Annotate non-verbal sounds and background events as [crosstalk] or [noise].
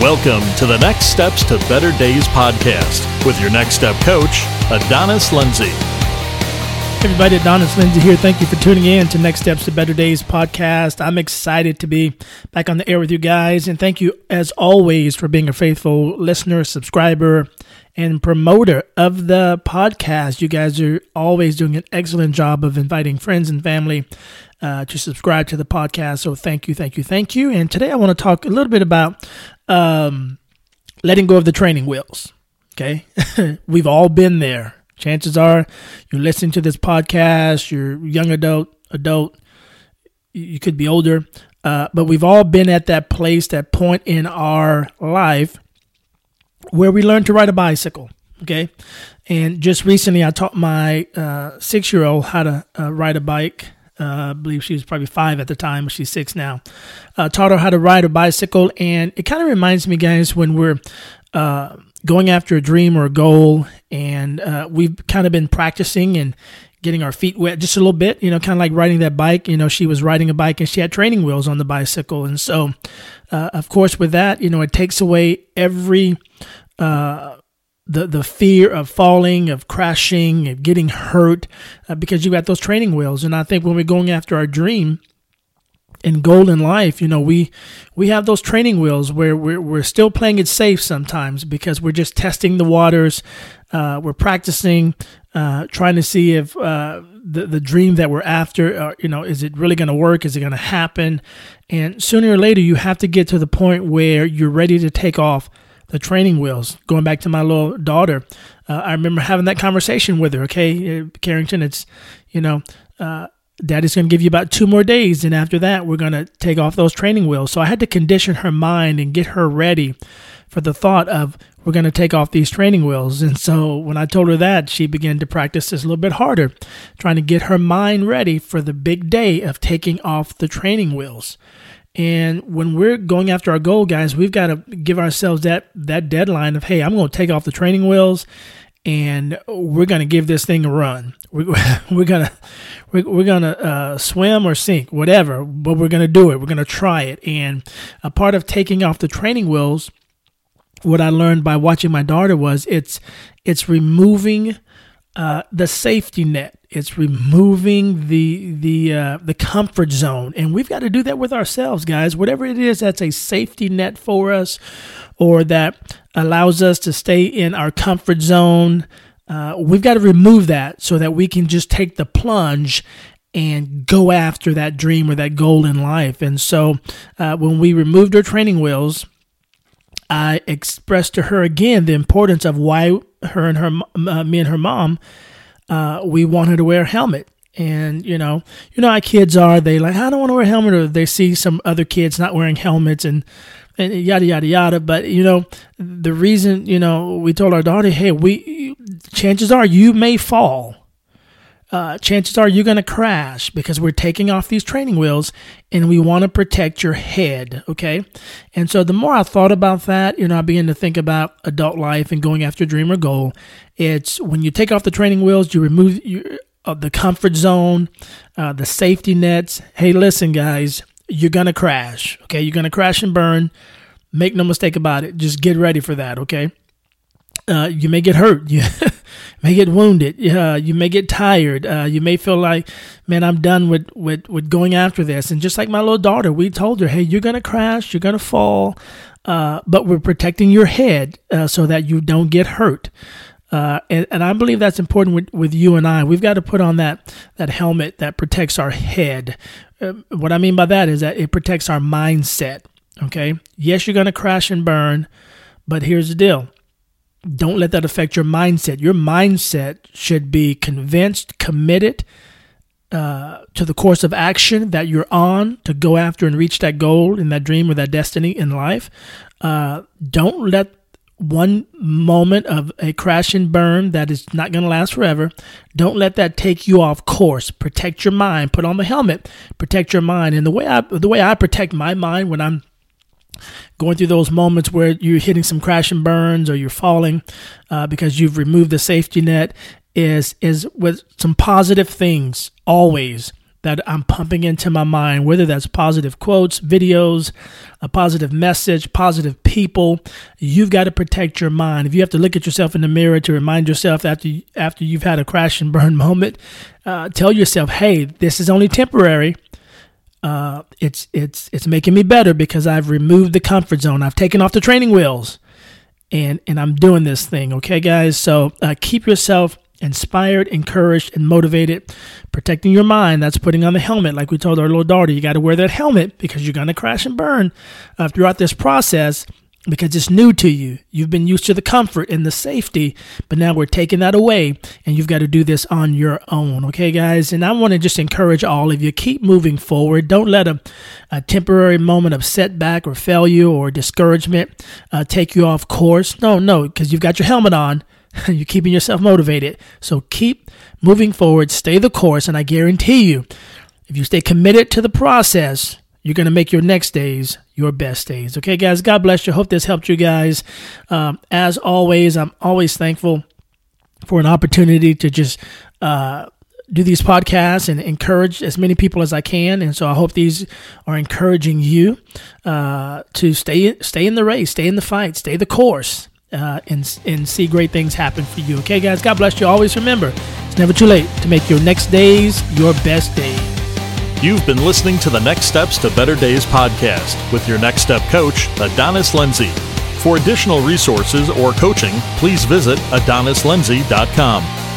Welcome to the Next Steps to Better Days podcast with your Next Step coach, Adonis Lindsay. Everybody, Adonis Lindsay here. Thank you for tuning in to Next Steps to Better Days podcast. I'm excited to be back on the air with you guys. And thank you, as always, for being a faithful listener, subscriber, and promoter of the podcast. You guys are always doing an excellent job of inviting friends and family uh, to subscribe to the podcast. So thank you, thank you, thank you. And today I want to talk a little bit about um, letting go of the training wheels. Okay. [laughs] We've all been there. Chances are you're listening to this podcast, you're young adult, adult, you could be older, uh, but we've all been at that place, that point in our life where we learn to ride a bicycle. Okay. And just recently, I taught my uh, six year old how to uh, ride a bike. Uh, I believe she was probably five at the time, she's six now. Uh, taught her how to ride a bicycle. And it kind of reminds me, guys, when we're uh, going after a dream or a goal, and uh, we've kind of been practicing and getting our feet wet just a little bit, you know, kind of like riding that bike. You know, she was riding a bike and she had training wheels on the bicycle. And so, uh, of course, with that, you know, it takes away every uh, the the fear of falling, of crashing, of getting hurt, uh, because you got those training wheels. And I think when we're going after our dream and goal in life, you know, we we have those training wheels where we're we're still playing it safe sometimes because we're just testing the waters, uh, we're practicing, uh, trying to see if uh, the the dream that we're after, uh, you know, is it really going to work? Is it going to happen? And sooner or later, you have to get to the point where you're ready to take off the training wheels. Going back to my little daughter, uh, I remember having that conversation with her. Okay, uh, Carrington, it's you know, uh, Daddy's going to give you about two more days, and after that, we're going to take off those training wheels. So I had to condition her mind and get her ready for the thought of we're going to take off these training wheels. And so when I told her that, she began to practice this a little bit harder, trying to get her mind ready for the big day of taking off the training wheels. And when we're going after our goal, guys, we've got to give ourselves that that deadline of, hey, I'm going to take off the training wheels, and we're going to give this thing a run. We're, [laughs] we're gonna we're, we're gonna uh, swim or sink, whatever, but we're gonna do it. We're gonna try it. And a part of taking off the training wheels, what I learned by watching my daughter was it's it's removing uh, the safety net. It's removing the the uh, the comfort zone, and we've got to do that with ourselves, guys. Whatever it is that's a safety net for us, or that allows us to stay in our comfort zone, uh, we've got to remove that so that we can just take the plunge and go after that dream or that goal in life. And so, uh, when we removed our training wheels, I expressed to her again the importance of why her and her, uh, me and her mom uh, we want her to wear a helmet. And you know, you know how kids are. They like, I don't want to wear a helmet, or they see some other kids not wearing helmets, and, and yada yada yada. But you know, the reason you know we told our daughter, hey, we chances are you may fall uh, chances are you're going to crash because we're taking off these training wheels and we want to protect your head. Okay. And so the more I thought about that, you know, I began to think about adult life and going after dream or goal. It's when you take off the training wheels, you remove your, uh, the comfort zone, uh, the safety nets. Hey, listen, guys, you're going to crash. Okay. You're going to crash and burn. Make no mistake about it. Just get ready for that. Okay. Uh, you may get hurt. [laughs] You may get wounded. Uh, you may get tired. Uh, you may feel like, man, I'm done with, with, with going after this. And just like my little daughter, we told her, hey, you're going to crash, you're going to fall, uh, but we're protecting your head uh, so that you don't get hurt. Uh, and, and I believe that's important with, with you and I. We've got to put on that, that helmet that protects our head. what I mean by that is that it protects our mindset. Okay. Yes, you're going to crash and burn, but here's the deal don't let that affect your mindset. Your mindset should be convinced, committed uh, to the course of action that you're on to go after and reach that goal and that dream or that destiny in life. Uh, don't let one moment of a crash and burn that is not going to last forever. Don't let that take you off course. Protect your mind. Put on the helmet. Protect your mind. And the way I the way I protect my mind when I'm going through those moments where you're hitting some crash and burns or you're falling uh, because you've removed the safety net is is with some positive things always that I'm pumping into my mind, whether that's positive quotes, videos, a positive message, positive people. You've got to protect your mind. If you have to look at yourself in the mirror to remind yourself after after you've had a crash and burn [laughs] moment, uh, tell yourself, "Hey, this is only temporary." Uh, it's it's it's making me better because I've removed the comfort zone. I've taken off the training wheels, and and I'm doing this thing. Okay, guys. So uh, keep yourself inspired, encouraged, and motivated. Protecting your mind, that's putting on the helmet. Like we told our little daughter, you got to wear that helmet because you're to crash and burn uh, throughout this process because it's new to you. You've been used to the comfort and the safety, but now we're taking that away and you've got to do this on your own. Okay, guys? And I want to just encourage all of you keep moving forward. Don't let a, a temporary moment of setback or failure or discouragement uh, take you off course. No, no, because you've got your helmet on [laughs] You're keeping yourself motivated. So keep moving forward, stay the course, and I guarantee you, if you stay committed to the process, you're going to make your next days your best days. Okay, guys, God bless you. Hope this helped you guys. Um, as always, I'm always thankful for an opportunity to just uh, do these podcasts and encourage as many people as I can. And so I hope these are encouraging you uh, to stay stay in the race, stay in the fight, stay the course uh, and, and see great things happen for you. Okay, guys, God bless you. Always remember, it's never too late to make your next days your best days. You've been listening to the Next Steps to Better Days podcast with your Next Step coach, Adonis Lindsay. For additional resources or coaching, please visit adonislindsay.com.